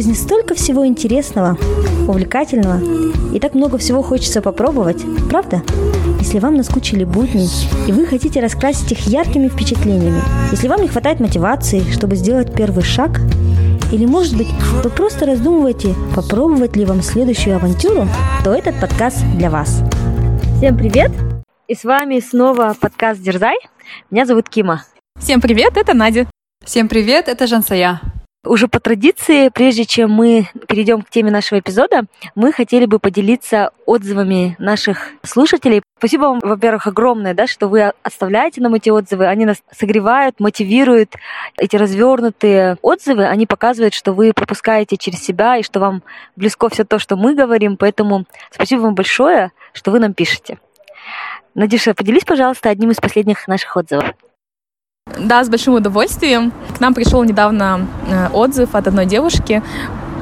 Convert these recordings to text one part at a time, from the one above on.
жизни столько всего интересного, увлекательного, и так много всего хочется попробовать, правда? Если вам наскучили будни, и вы хотите раскрасить их яркими впечатлениями, если вам не хватает мотивации, чтобы сделать первый шаг, или, может быть, вы просто раздумываете, попробовать ли вам следующую авантюру, то этот подкаст для вас. Всем привет! И с вами снова подкаст «Дерзай». Меня зовут Кима. Всем привет, это Надя. Всем привет, это Жансая. Уже по традиции, прежде чем мы перейдем к теме нашего эпизода, мы хотели бы поделиться отзывами наших слушателей. Спасибо вам, во-первых, огромное, да, что вы оставляете нам эти отзывы. Они нас согревают, мотивируют. Эти развернутые отзывы, они показывают, что вы пропускаете через себя и что вам близко все то, что мы говорим. Поэтому спасибо вам большое, что вы нам пишете. Надюша, поделись, пожалуйста, одним из последних наших отзывов. Да, с большим удовольствием. К нам пришел недавно э, отзыв от одной девушки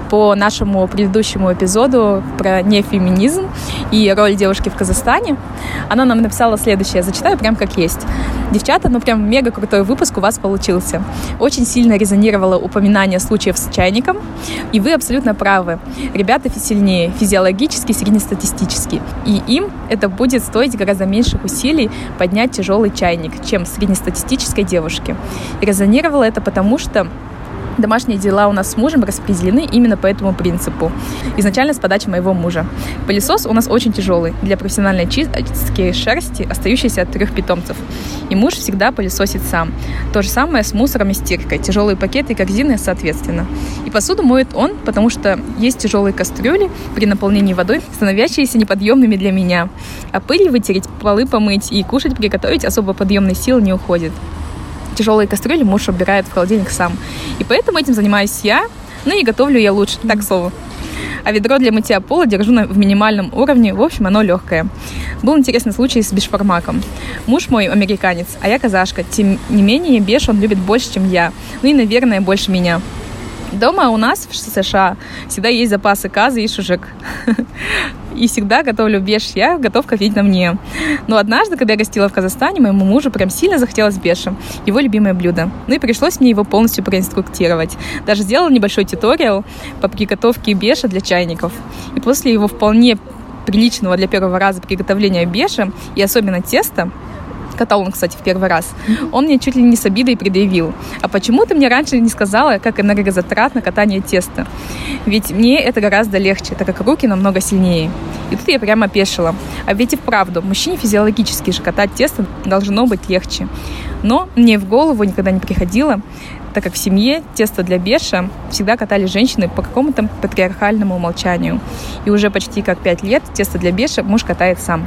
по нашему предыдущему эпизоду про нефеминизм и роль девушки в Казахстане. Она нам написала следующее, зачитаю прям как есть. Девчата, ну прям мега крутой выпуск у вас получился. Очень сильно резонировало упоминание случаев с чайником, и вы абсолютно правы. Ребята сильнее физиологически, среднестатистически, и им это будет стоить гораздо меньших усилий поднять тяжелый чайник, чем среднестатистической девушке. И резонировало это потому, что Домашние дела у нас с мужем распределены именно по этому принципу. Изначально с подачи моего мужа. Пылесос у нас очень тяжелый для профессиональной чистки шерсти, остающейся от трех питомцев. И муж всегда пылесосит сам. То же самое с мусором и стиркой. Тяжелые пакеты и корзины соответственно. И посуду моет он, потому что есть тяжелые кастрюли при наполнении водой, становящиеся неподъемными для меня. А пыль вытереть, полы помыть и кушать приготовить особо подъемной силы не уходит тяжелые кастрюли муж убирает в холодильник сам. И поэтому этим занимаюсь я, ну и готовлю я лучше, так слово. А ведро для мытья пола держу на, в минимальном уровне, в общем, оно легкое. Был интересный случай с бешпармаком. Муж мой американец, а я казашка. Тем не менее, беш он любит больше, чем я. Ну и, наверное, больше меня. Дома у нас в США всегда есть запасы казы и шужек. И всегда готовлю беш я, готовка ведь на мне. Но однажды, когда я гостила в Казахстане, моему мужу прям сильно захотелось беша, его любимое блюдо. Ну и пришлось мне его полностью проинструктировать. Даже сделала небольшой туториал по приготовке беша для чайников. И после его вполне приличного для первого раза приготовления беша и особенно теста, катал он, кстати, в первый раз, он мне чуть ли не с обидой предъявил. А почему ты мне раньше не сказала, как энергозатратно катание теста? Ведь мне это гораздо легче, так как руки намного сильнее. И тут я прямо опешила. А ведь и вправду, мужчине физиологически же катать тесто должно быть легче. Но мне в голову никогда не приходило, так как в семье тесто для беша всегда катали женщины по какому-то патриархальному умолчанию. И уже почти как пять лет тесто для беша муж катает сам.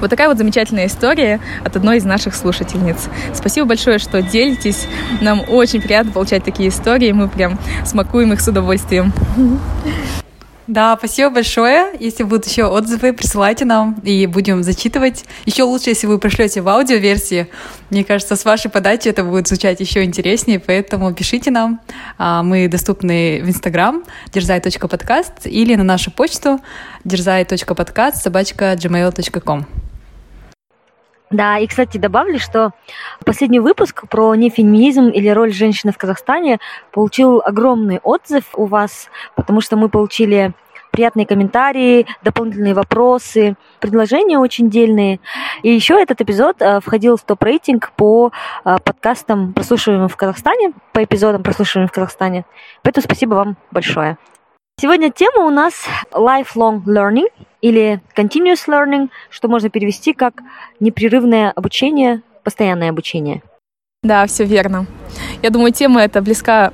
Вот такая вот замечательная история от одной из наших слушательниц. Спасибо большое, что делитесь. Нам очень приятно получать такие истории. Мы прям смакуем их с удовольствием. Да, спасибо большое. Если будут еще отзывы, присылайте нам и будем зачитывать. Еще лучше, если вы пришлете в аудиоверсии. Мне кажется, с вашей подачи это будет звучать еще интереснее, поэтому пишите нам. А, мы доступны в Инстаграм дерзай.подкаст или на нашу почту дерзай.подкаст собачка gmail.com. Да, и, кстати, добавлю, что последний выпуск про нефеминизм или роль женщины в Казахстане получил огромный отзыв у вас, потому что мы получили приятные комментарии, дополнительные вопросы, предложения очень дельные. И еще этот эпизод э, входил в топ-рейтинг по э, подкастам, прослушиваемым в Казахстане, по эпизодам, прослушиваемым в Казахстане. Поэтому спасибо вам большое. Сегодня тема у нас lifelong learning или continuous learning, что можно перевести как непрерывное обучение, постоянное обучение. Да, все верно. Я думаю, тема эта близка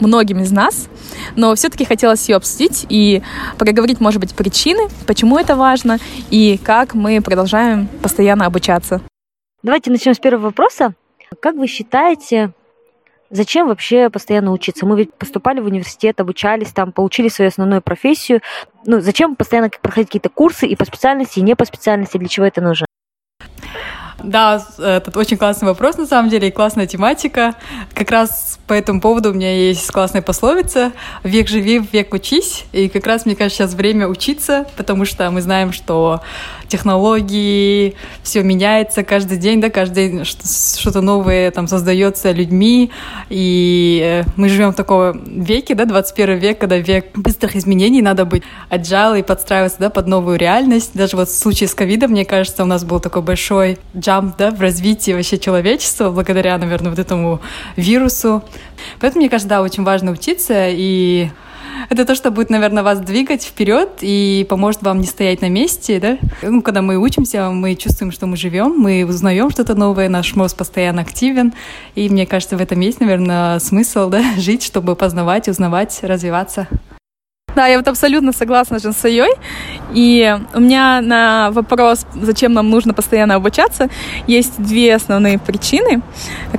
многим из нас, но все-таки хотелось ее обсудить и проговорить, может быть, причины, почему это важно и как мы продолжаем постоянно обучаться. Давайте начнем с первого вопроса. Как вы считаете, Зачем вообще постоянно учиться? Мы ведь поступали в университет, обучались там, получили свою основную профессию. Ну, зачем постоянно проходить какие-то курсы и по специальности, и не по специальности? Для чего это нужно? Да, это очень классный вопрос, на самом деле, и классная тематика. Как раз по этому поводу у меня есть классная пословица «Век живи, век учись». И как раз, мне кажется, сейчас время учиться, потому что мы знаем, что технологии, все меняется каждый день, да, каждый день что-то новое там создается людьми, и э, мы живем в таком веке, да, 21 век, когда век быстрых изменений, надо быть agile и подстраиваться, да, под новую реальность. Даже вот в случае с ковидом, мне кажется, у нас был такой большой джамп, да, в развитии вообще человечества, благодаря, наверное, вот этому вирусу. Поэтому, мне кажется, да, очень важно учиться, и это то, что будет, наверное, вас двигать вперед и поможет вам не стоять на месте, да? Ну, когда мы учимся, мы чувствуем, что мы живем, мы узнаем что-то новое, наш мозг постоянно активен, и мне кажется, в этом есть, наверное, смысл, да, жить, чтобы познавать, узнавать, развиваться. Да, я вот абсолютно согласна с Жансайой. И у меня на вопрос, зачем нам нужно постоянно обучаться, есть две основные причины,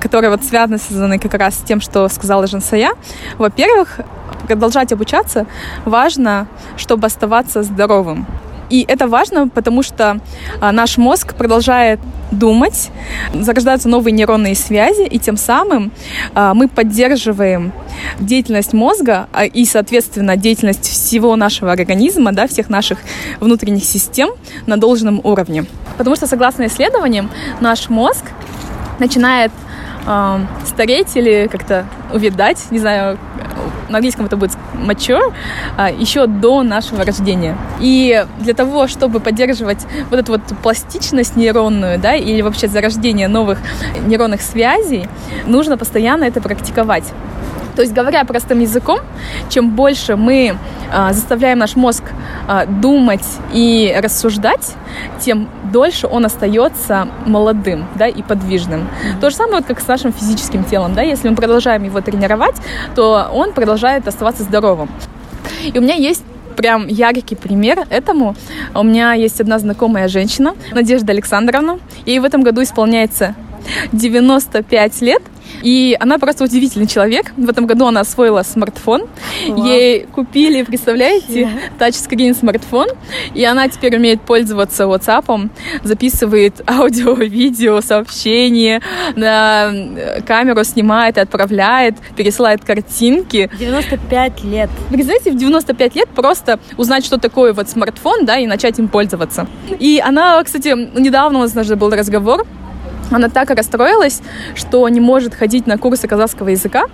которые вот связаны, связаны как раз с тем, что сказала Жансая. Во-первых, продолжать обучаться важно, чтобы оставаться здоровым. И это важно, потому что а, наш мозг продолжает думать, зарождаются новые нейронные связи, и тем самым а, мы поддерживаем деятельность мозга а, и, соответственно, деятельность всего нашего организма, да, всех наших внутренних систем на должном уровне. Потому что, согласно исследованиям, наш мозг начинает э, стареть или как-то увидать, не знаю, на английском это будет mature, а, еще до нашего рождения. И для того, чтобы поддерживать вот эту вот пластичность нейронную, да, или вообще зарождение новых нейронных связей, нужно постоянно это практиковать. То есть, говоря простым языком, чем больше мы э, заставляем наш мозг э, думать и рассуждать, тем дольше он остается молодым, да, и подвижным. Mm-hmm. То же самое, вот как с нашим физическим телом, да, если мы продолжаем его тренировать, то он продолжает оставаться здоровым. И у меня есть прям яркий пример этому. У меня есть одна знакомая женщина, Надежда Александровна. Ей в этом году исполняется 95 лет. И она просто удивительный человек. В этом году она освоила смартфон. Вау. Ей купили, представляете, yeah. тачскрин смартфон. И она теперь умеет пользоваться WhatsApp, записывает аудио, видео, сообщения, на камеру снимает и отправляет, пересылает картинки. 95 лет. Представляете, в 95 лет просто узнать, что такое вот смартфон, да, и начать им пользоваться. И она, кстати, недавно у нас даже был разговор, она так расстроилась, что не может ходить на курсы казахского языка,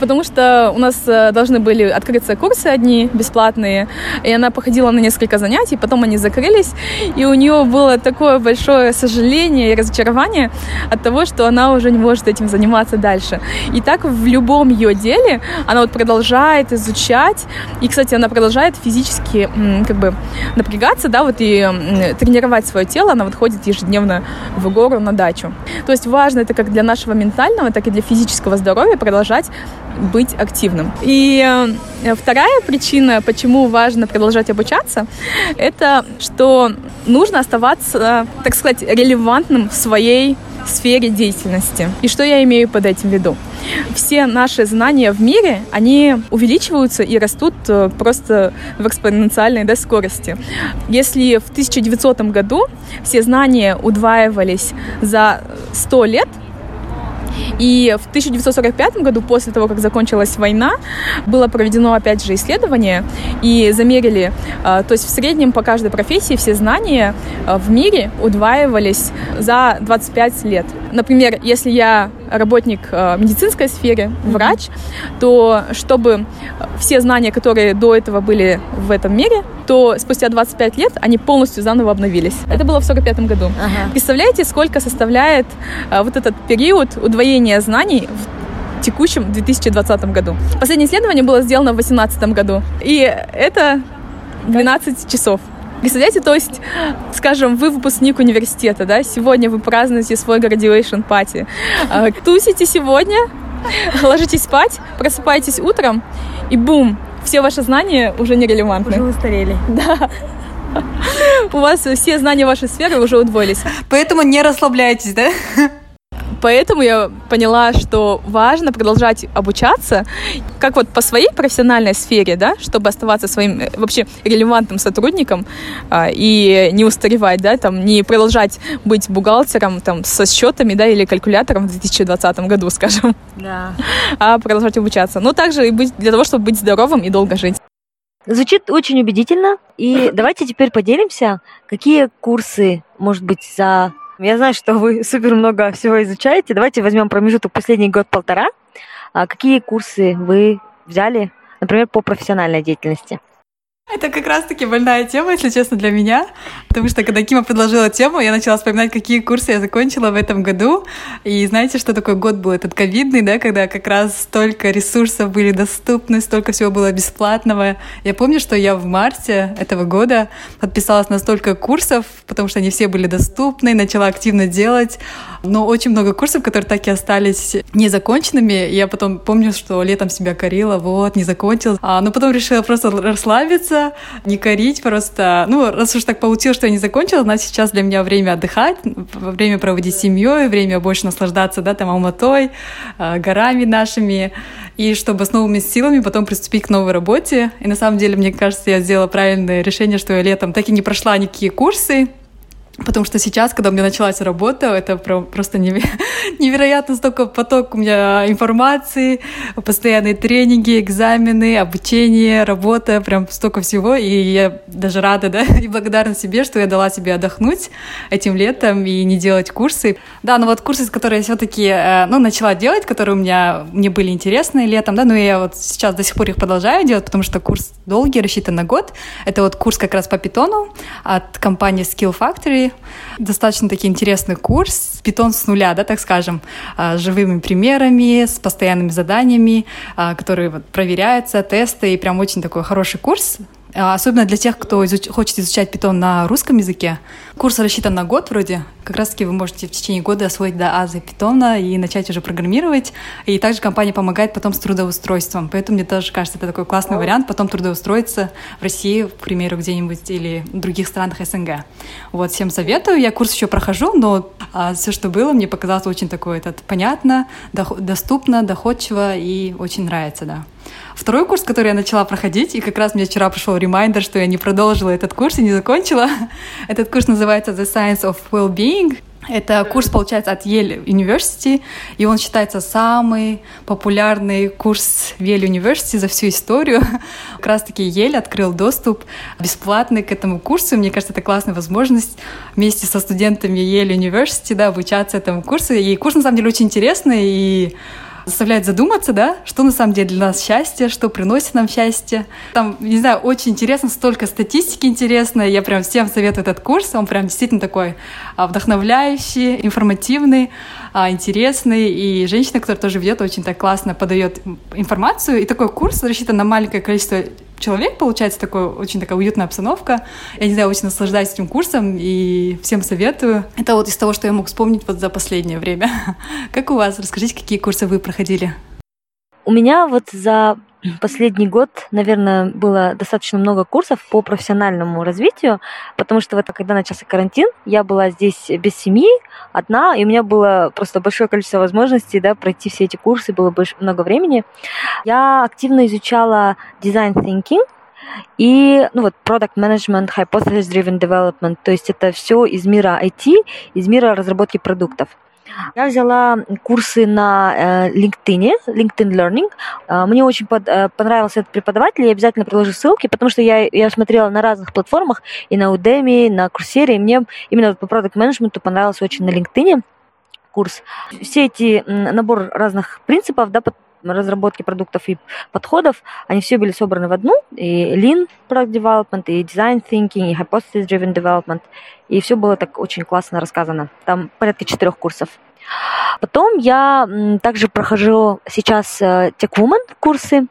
потому что у нас э, должны были открыться курсы одни бесплатные, и она походила на несколько занятий, потом они закрылись, и у нее было такое большое сожаление и разочарование от того, что она уже не может этим заниматься дальше. И так в любом ее деле она вот продолжает изучать, и, кстати, она продолжает физически как бы напрягаться, да, вот и тренировать свое тело, она вот ходит ежедневно в гору на дачу. То есть важно это как для нашего ментального, так и для физического здоровья продолжать быть активным. И э, вторая причина, почему важно продолжать обучаться, это что нужно оставаться, так сказать, релевантным в своей сфере деятельности. И что я имею под этим в виду? Все наши знания в мире, они увеличиваются и растут э, просто в экспоненциальной да, скорости. Если в 1900 году все знания удваивались за 100 лет, и в 1945 году, после того, как закончилась война, было проведено опять же исследование и замерили, а, то есть в среднем по каждой профессии все знания а, в мире удваивались за 25 лет. Например, если я работник э, медицинской сфере, врач, то чтобы все знания, которые до этого были в этом мире, то спустя 25 лет они полностью заново обновились. Это было в 45 году. Ага. Представляете, сколько составляет э, вот этот период удвоения знаний в текущем 2020 году. Последнее исследование было сделано в 2018 году. И это 12 часов. Представляете, то есть, скажем, вы выпускник университета, да, сегодня вы празднуете свой graduation party, а, тусите сегодня, ложитесь спать, просыпаетесь утром, и бум, все ваши знания уже нерелевантны. Уже устарели. Да. У вас все знания вашей сферы уже удвоились. Поэтому не расслабляйтесь, да? Поэтому я поняла, что важно продолжать обучаться, как вот по своей профессиональной сфере, да, чтобы оставаться своим э, вообще релевантным сотрудником а, и не устаревать, да, там, не продолжать быть бухгалтером там со счетами, да, или калькулятором в 2020 году, скажем. Да. А продолжать обучаться. Но также и быть для того, чтобы быть здоровым и долго жить. Звучит очень убедительно. И давайте теперь поделимся, какие курсы, может быть, за... Я знаю, что вы супер много всего изучаете. Давайте возьмем промежуток последний год-полтора. А какие курсы вы взяли, например, по профессиональной деятельности? Это как раз-таки больная тема, если честно, для меня, потому что когда Кима предложила тему, я начала вспоминать, какие курсы я закончила в этом году, и знаете, что такой год был? Этот ковидный, да, когда как раз столько ресурсов были доступны, столько всего было бесплатного. Я помню, что я в марте этого года подписалась на столько курсов, потому что они все были доступны, начала активно делать, но очень много курсов, которые так и остались незаконченными. Я потом помню, что летом себя корила, вот, не закончила. А, но потом решила просто расслабиться, не корить просто. Ну, раз уж так получилось, что я не закончила, значит, сейчас для меня время отдыхать, время проводить с семьей, время больше наслаждаться, да, там, Алматой, а, горами нашими, и чтобы с новыми силами потом приступить к новой работе. И на самом деле, мне кажется, я сделала правильное решение, что я летом так и не прошла никакие курсы, Потому что сейчас, когда у меня началась работа, это просто невероятно столько поток у меня информации, постоянные тренинги, экзамены, обучение, работа, прям столько всего. И я даже рада, да, и благодарна себе, что я дала себе отдохнуть этим летом и не делать курсы. Да, но вот курсы, которые я все-таки, э, ну, начала делать, которые у меня, мне были интересны летом, да, но я вот сейчас до сих пор их продолжаю делать, потому что курс долгий, рассчитан на год. Это вот курс как раз по питону от компании Skill Factory, Достаточно таки интересный курс, питон с нуля, да, так скажем, а, с живыми примерами, с постоянными заданиями, а, которые вот проверяются, тесты, и прям очень такой хороший курс. А, особенно для тех, кто изуч... хочет изучать питон на русском языке. Курс рассчитан на год вроде. Как раз-таки вы можете в течение года освоить до азы питона и начать уже программировать. И также компания помогает потом с трудоустройством. Поэтому мне тоже кажется, это такой классный вариант потом трудоустроиться в России, к примеру, где-нибудь или в других странах СНГ. Вот, всем советую. Я курс еще прохожу, но а, все, что было, мне показалось очень такое этот, понятно, доступно, доходчиво и очень нравится, да. Второй курс, который я начала проходить, и как раз мне вчера пришел ремайдер, что я не продолжила этот курс и не закончила. Этот курс называется The Science of Well-being. Это курс, получается, от Yale University, и он считается самый популярный курс Yale University за всю историю. Как раз-таки Yale открыл доступ бесплатный к этому курсу. Мне кажется, это классная возможность вместе со студентами Yale University да, обучаться этому курсу. И курс, на самом деле, очень интересный, и заставляет задуматься, да, что на самом деле для нас счастье, что приносит нам счастье. Там, не знаю, очень интересно, столько статистики интересной. Я прям всем советую этот курс. Он прям действительно такой а, вдохновляющий, информативный, а, интересный. И женщина, которая тоже ведет, очень так классно подает информацию. И такой курс рассчитан на маленькое количество человек, получается, такой, очень такая уютная обстановка. Я не знаю, очень наслаждаюсь этим курсом и всем советую. Это вот из того, что я мог вспомнить вот за последнее время. Как у вас? Расскажите, какие курсы вы проходили? У меня вот за последний год, наверное, было достаточно много курсов по профессиональному развитию, потому что вот когда начался карантин, я была здесь без семьи, одна, и у меня было просто большое количество возможностей да, пройти все эти курсы, было больше, много времени. Я активно изучала design thinking, и, ну вот, product management, hypothesis driven development, то есть это все из мира IT, из мира разработки продуктов. Я взяла курсы на э, LinkedIn, LinkedIn Learning. Э, мне очень под, э, понравился этот преподаватель, я обязательно приложу ссылки, потому что я, я смотрела на разных платформах, и на Udemy, и на Coursera, и мне именно по продукт менеджменту понравился очень на LinkedIn курс. Все эти набор разных принципов, да, разработки продуктов и подходов, они все были собраны в одну, и Lean Product Development, и Design Thinking, и Hypothesis Driven Development, и все было так очень классно рассказано. Там порядка четырех курсов. Потом я также прохожу сейчас э, Tech Woman курсы,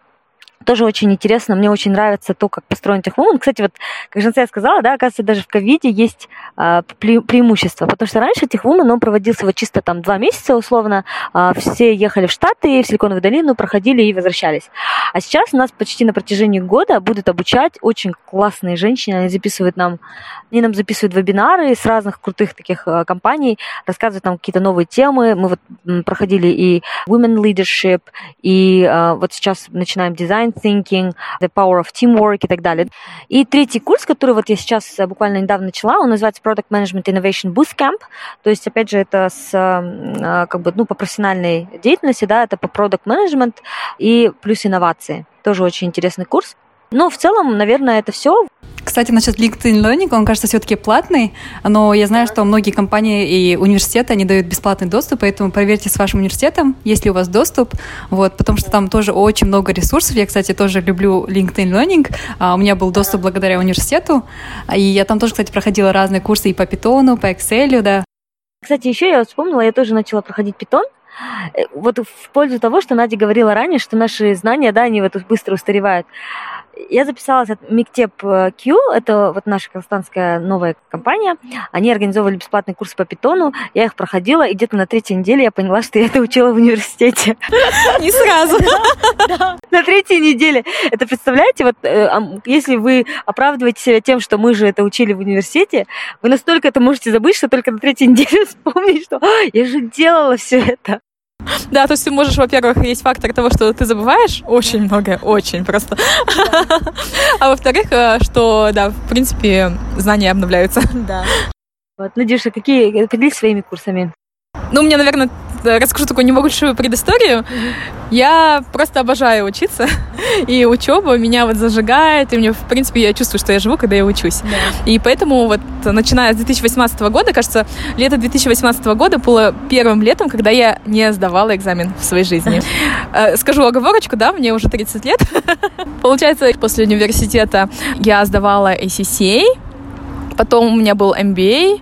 тоже очень интересно, мне очень нравится то, как построен Техвумен. Кстати, вот, как Жансея сказала, да, оказывается, даже в ковиде есть а, преимущество, потому что раньше Техвумен, он проводился вот чисто там два месяца условно, а, все ехали в Штаты, в Силиконовую долину, проходили и возвращались. А сейчас у нас почти на протяжении года будут обучать очень классные женщины, они записывают нам, они нам записывают вебинары с разных крутых таких а, компаний, рассказывают нам какие-то новые темы. Мы вот проходили и Women Leadership, и а, вот сейчас начинаем дизайн thinking, the power of teamwork и так далее. И третий курс, который вот я сейчас э, буквально недавно начала, он называется Product Management Innovation Bootcamp. То есть, опять же, это с, э, как бы, ну, по профессиональной деятельности, да, это по Product Management и плюс инновации. Тоже очень интересный курс. Но в целом, наверное, это все. Кстати, насчет LinkedIn Learning, он, кажется, все-таки платный, но я знаю, что многие компании и университеты, они дают бесплатный доступ, поэтому проверьте с вашим университетом, есть ли у вас доступ, вот, потому что там тоже очень много ресурсов. Я, кстати, тоже люблю LinkedIn Learning, а у меня был доступ благодаря университету, и я там тоже, кстати, проходила разные курсы и по Python, по Excel, да. Кстати, еще я вспомнила, я тоже начала проходить Python, э, вот в пользу того, что Надя говорила ранее, что наши знания, да, они вот быстро устаревают. Я записалась от Миктеп э, Q, это вот наша казахстанская новая компания. Они организовывали бесплатный курс по питону, я их проходила, и где-то на третьей неделе я поняла, что я это учила в университете. Не сразу. На третьей неделе. Это представляете, вот э, если вы оправдываете себя тем, что мы же это учили в университете, вы настолько это можете забыть, что только на третьей неделе вспомнить, что я же делала все это. Да, то есть ты можешь, во-первых, есть фактор того, что ты забываешь очень много, очень просто. А во-вторых, э, что, да, в принципе, знания обновляются. Да. Вот, Надюша, какие, поделись своими курсами. Ну, у меня, наверное, расскажу такую небольшую предысторию. Я просто обожаю учиться, и учеба меня вот зажигает, и мне, в принципе, я чувствую, что я живу, когда я учусь. Yeah. И поэтому вот, начиная с 2018 года, кажется, лето 2018 года было первым летом, когда я не сдавала экзамен в своей жизни. Э, скажу оговорочку, да, мне уже 30 лет. Получается, после университета я сдавала ACCA, Потом у меня был MBA.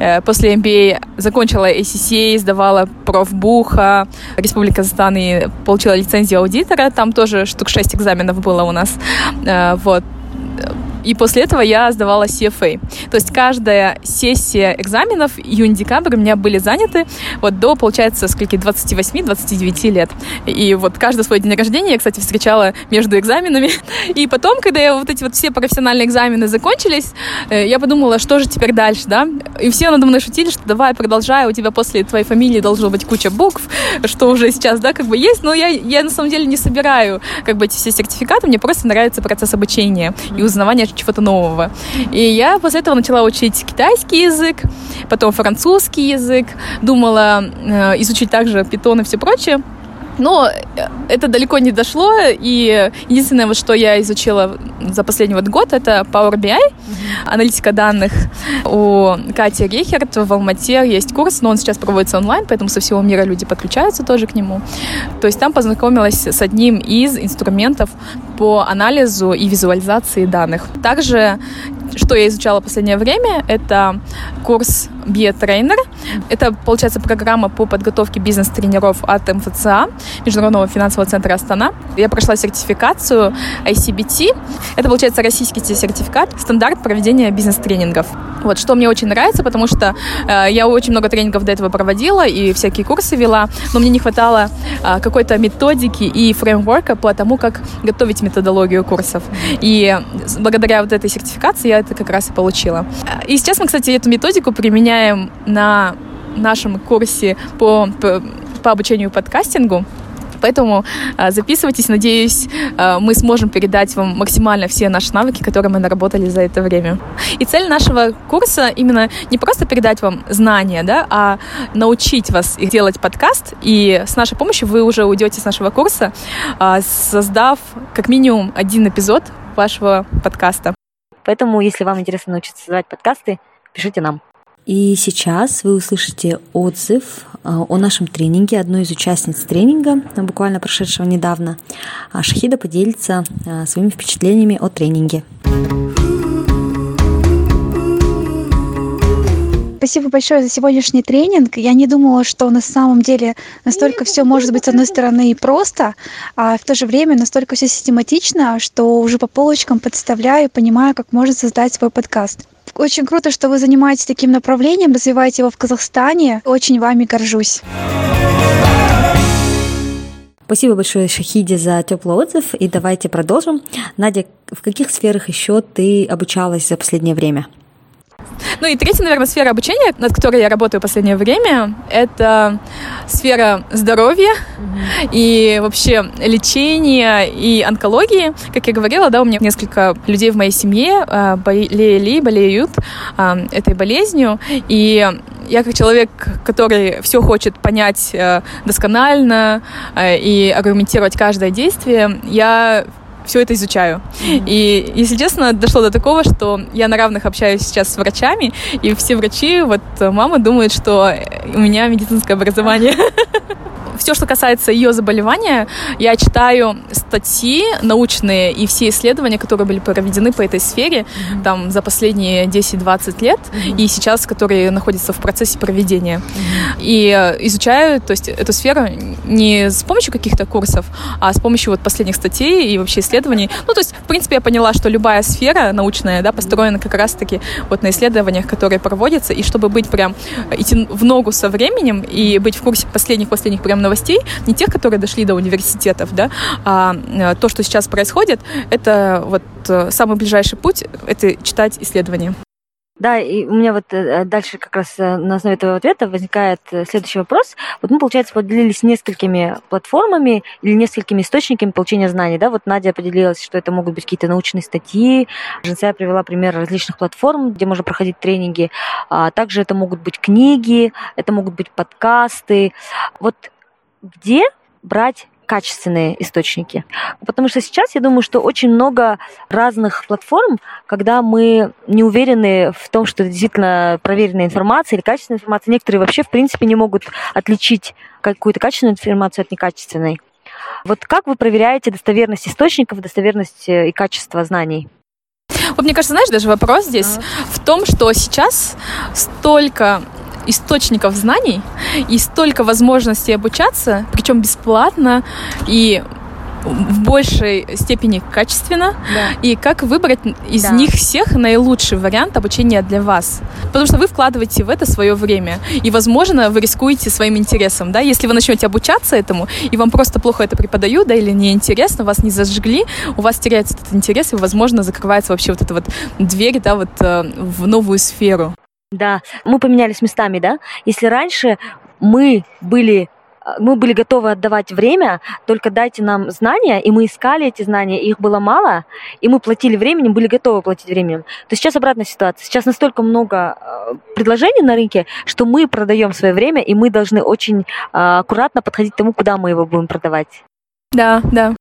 Э, после MBA закончила ACCA, сдавала профбуха, Республика Казахстан и получила лицензию аудитора. Там тоже штук 6 экзаменов было у нас. Э, вот. И после этого я сдавала CFA. То есть каждая сессия экзаменов июнь-декабрь у меня были заняты вот до, получается, скольки, 28-29 лет. И вот каждый свой день рождения я, кстати, встречала между экзаменами. И потом, когда я вот эти вот все профессиональные экзамены закончились, э, я подумала, что же теперь дальше, да? И все надо мной шутили, что давай, продолжай, у тебя после твоей фамилии должно быть куча букв, что уже сейчас, да, как бы есть, но я, я на самом деле не собираю как бы эти все сертификаты, мне просто нравится процесс обучения и узнавания чего-то нового. И я после этого начала учить китайский язык, потом французский язык, думала э, изучить также питон и все прочее. Но э, это далеко не дошло, и единственное, вот, что я изучила за последний вот год, это Power BI, аналитика данных. У Кати Рейхерт в Алмате есть курс, но он сейчас проводится онлайн, поэтому со всего мира люди подключаются тоже к нему. То есть там познакомилась с одним из инструментов по анализу и визуализации данных. Также что я изучала в последнее время, это курс BE-тренер. Это, получается, программа по подготовке бизнес-тренеров от МФЦА, Международного финансового центра Астана. Я прошла сертификацию ICBT. Это, получается, российский сертификат, стандарт проведения бизнес-тренингов. Вот, что мне очень нравится, потому что э, я очень много тренингов до этого проводила и всякие курсы вела, но мне не хватало э, какой-то методики и фреймворка по тому, как готовить методологию курсов. И благодаря вот этой сертификации я это как раз и получила. И сейчас мы, кстати, эту методику применяем на нашем курсе по, по, по обучению подкастингу. Поэтому э, записывайтесь, надеюсь, э, мы сможем передать вам максимально все наши навыки, которые мы наработали за это время. И цель нашего курса именно не просто передать вам знания, да, а научить вас делать подкаст. И с нашей помощью вы уже уйдете с нашего курса, э, создав как минимум один эпизод вашего подкаста. Поэтому, если вам интересно научиться создавать подкасты, пишите нам. И сейчас вы услышите отзыв а, о нашем тренинге, одной из участниц тренинга, буквально прошедшего недавно. А Шахида поделится а, своими впечатлениями о тренинге. Спасибо большое за сегодняшний тренинг. Я не думала, что на самом деле настолько все может быть, с одной стороны, и просто, а в то же время настолько все систематично, что уже по полочкам представляю и понимаю, как можно создать свой подкаст. Очень круто, что вы занимаетесь таким направлением, развиваете его в Казахстане. Очень вами горжусь. Спасибо большое, Шахиде, за теплый отзыв. И давайте продолжим. Надя, в каких сферах еще ты обучалась за последнее время? Ну и третья, наверное, сфера обучения, над которой я работаю в последнее время, это сфера здоровья mm-hmm. и вообще лечения и онкологии. Как я говорила, да, у меня несколько людей в моей семье а, болели, болеют а, этой болезнью, и я как человек, который все хочет понять э, досконально э, и аргументировать каждое действие, я все это изучаю. Mm-hmm. И, если честно, дошло до такого, что я на равных общаюсь сейчас с врачами, и все врачи, вот мама думает, что у меня медицинское образование. все, что касается ее заболевания, я читаю статьи научные и все исследования, которые были проведены по этой сфере mm-hmm. там за последние 10-20 лет mm-hmm. и сейчас, которые находятся в процессе проведения. Mm-hmm. И э, изучаю, то есть эту сферу не с помощью каких-то курсов, а с помощью вот последних статей и вообще исследований. Ну, то есть, в принципе, я поняла, что любая сфера научная, да, построена как раз-таки вот на исследованиях, которые проводятся, и чтобы быть прям, идти в ногу со временем и быть в курсе последних-последних прям новостей, не тех, которые дошли до университетов, да, а э, то, что сейчас происходит, это вот э, самый ближайший путь, это читать исследования. Да, и у меня вот э, дальше как раз на основе этого ответа возникает следующий вопрос. Вот мы, получается, поделились несколькими платформами или несколькими источниками получения знаний. Да? Вот Надя поделилась, что это могут быть какие-то научные статьи. Женция привела пример различных платформ, где можно проходить тренинги. А также это могут быть книги, это могут быть подкасты. Вот где брать качественные источники. Потому что сейчас я думаю, что очень много разных платформ, когда мы не уверены в том, что это действительно проверенная информация или качественная информация. Некоторые вообще, в принципе, не могут отличить какую-то качественную информацию от некачественной. Вот как вы проверяете достоверность источников, достоверность э, и качество знаний? Вот мне кажется, знаешь, даже вопрос здесь а. в том, что сейчас столько источников знаний и столько возможностей обучаться, причем бесплатно и в большей степени качественно, да. и как выбрать из да. них всех наилучший вариант обучения для вас. Потому что вы вкладываете в это свое время, и, возможно, вы рискуете своим интересом, да, если вы начнете обучаться этому, и вам просто плохо это преподают, да, или неинтересно, вас не зажгли, у вас теряется этот интерес, и, возможно, закрывается вообще вот эта вот дверь, да, вот э, в новую сферу. Да, мы поменялись местами, да? Если раньше мы были э, мы были готовы отдавать время, только дайте нам знания, и мы искали эти знания, их было мало, и мы платили временем, были готовы платить временем. То сейчас обратная ситуация. Сейчас настолько много э, предложений на рынке, что мы продаем свое время, и мы должны очень э, аккуратно подходить к тому, куда мы его будем продавать. Да, да.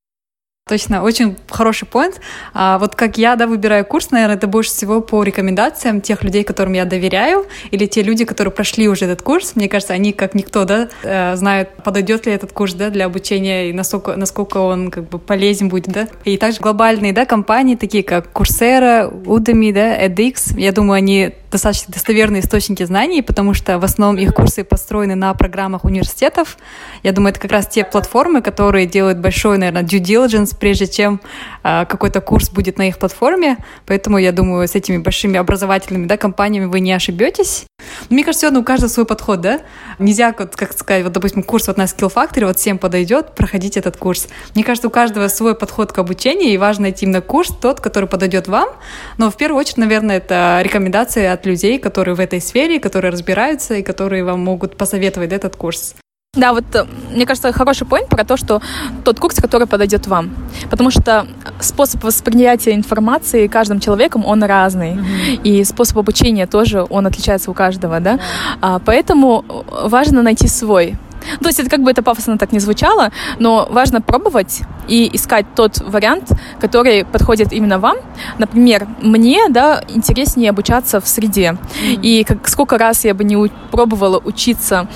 Точно, очень хороший поинт. А вот как я, да, выбираю курс, наверное, это больше всего по рекомендациям тех людей, которым я доверяю, или те люди, которые прошли уже этот курс. Мне кажется, они, как никто, да, э, знают, подойдет ли этот курс, да, для обучения и насколько, насколько он как бы полезен будет, да. И также глобальные, да, компании, такие как Coursera, Udemy, да, edX, я думаю, они достаточно достоверные источники знаний, потому что в основном их курсы построены на программах университетов. Я думаю, это как раз те платформы, которые делают большой, наверное, due diligence, прежде чем э, какой-то курс будет на их платформе. Поэтому я думаю, с этими большими образовательными да, компаниями вы не ошибетесь. Мне кажется, равно у каждого свой подход, да? Нельзя, вот, как сказать, вот, допустим, курс вот на Skill Factory, вот всем подойдет, проходить этот курс. Мне кажется, у каждого свой подход к обучению, и важно найти именно курс, тот, который подойдет вам. Но в первую очередь, наверное, это рекомендации от людей, которые в этой сфере, которые разбираются и которые вам могут посоветовать этот курс. Да, вот э, мне кажется, хороший point про то, что тот курс, который подойдет вам. Потому что способ восприятия информации каждым человеком, он разный. Mm-hmm. И способ обучения тоже, он отличается у каждого, да. Yeah. А, поэтому важно найти свой. То есть это как бы это пафосно так не звучало, но важно пробовать и искать тот вариант, который подходит именно вам. Например, мне, да, интереснее обучаться в среде. Mm-hmm. И как, сколько раз я бы не пробовала учиться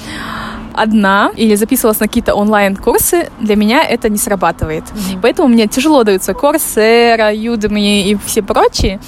одна или записывалась на какие-то онлайн-курсы, для меня это не срабатывает. Mm-hmm. Поэтому мне тяжело даются Coursera, Udemy и все прочие.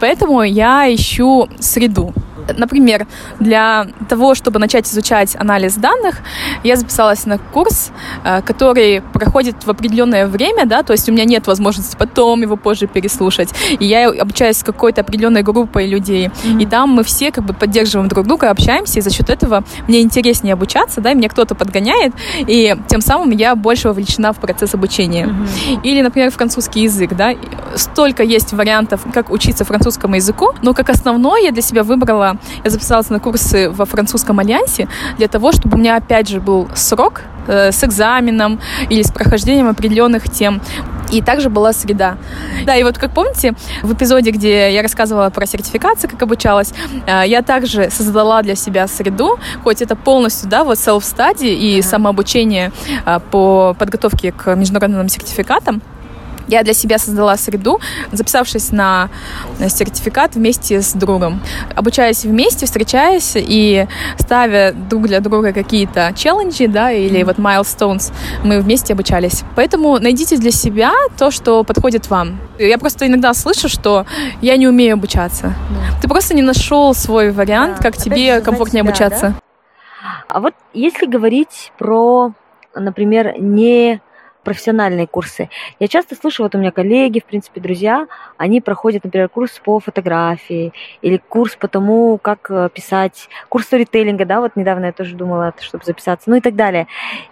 Поэтому я ищу среду. Например, для того, чтобы начать изучать анализ данных, я записалась на курс, э, который проходит в определенное время, да, то есть у меня нет возможности потом его позже переслушать. И я обучаюсь с какой-то определенной группой людей. Mm-hmm. И там мы все как бы поддерживаем друг друга, общаемся, и за счет этого мне интереснее обучаться, да, и меня кто-то подгоняет, и тем самым я больше вовлечена в процесс обучения. Mm-hmm. Или, например, французский язык, да, столько есть вариантов, как учиться французскому языку, но как основное я для себя выбрала, я записалась на курсы во французском альянсе для того, чтобы у меня опять же был срок э, с экзаменом или с прохождением определенных тем. И также была среда. Да, и вот как помните, в эпизоде, где я рассказывала про сертификацию, как обучалась, э, я также создала для себя среду, хоть это полностью, да, вот self-study и самообучение э, по подготовке к международным сертификатам, я для себя создала среду, записавшись на сертификат вместе с другом. Обучаясь вместе, встречаясь и ставя друг для друга какие-то челленджи, да, или вот milestones, мы вместе обучались. Поэтому найдите для себя то, что подходит вам. Я просто иногда слышу, что я не умею обучаться. Да. Ты просто не нашел свой вариант, да. как тебе комфортнее себя, обучаться. Да? А вот если говорить про, например, не профессиональные курсы. Я часто слышу, вот у меня коллеги, в принципе, друзья, они проходят, например, курс по фотографии или курс по тому, как э, писать, курс сторителлинга, да, вот недавно я тоже думала, чтобы записаться, ну и так далее.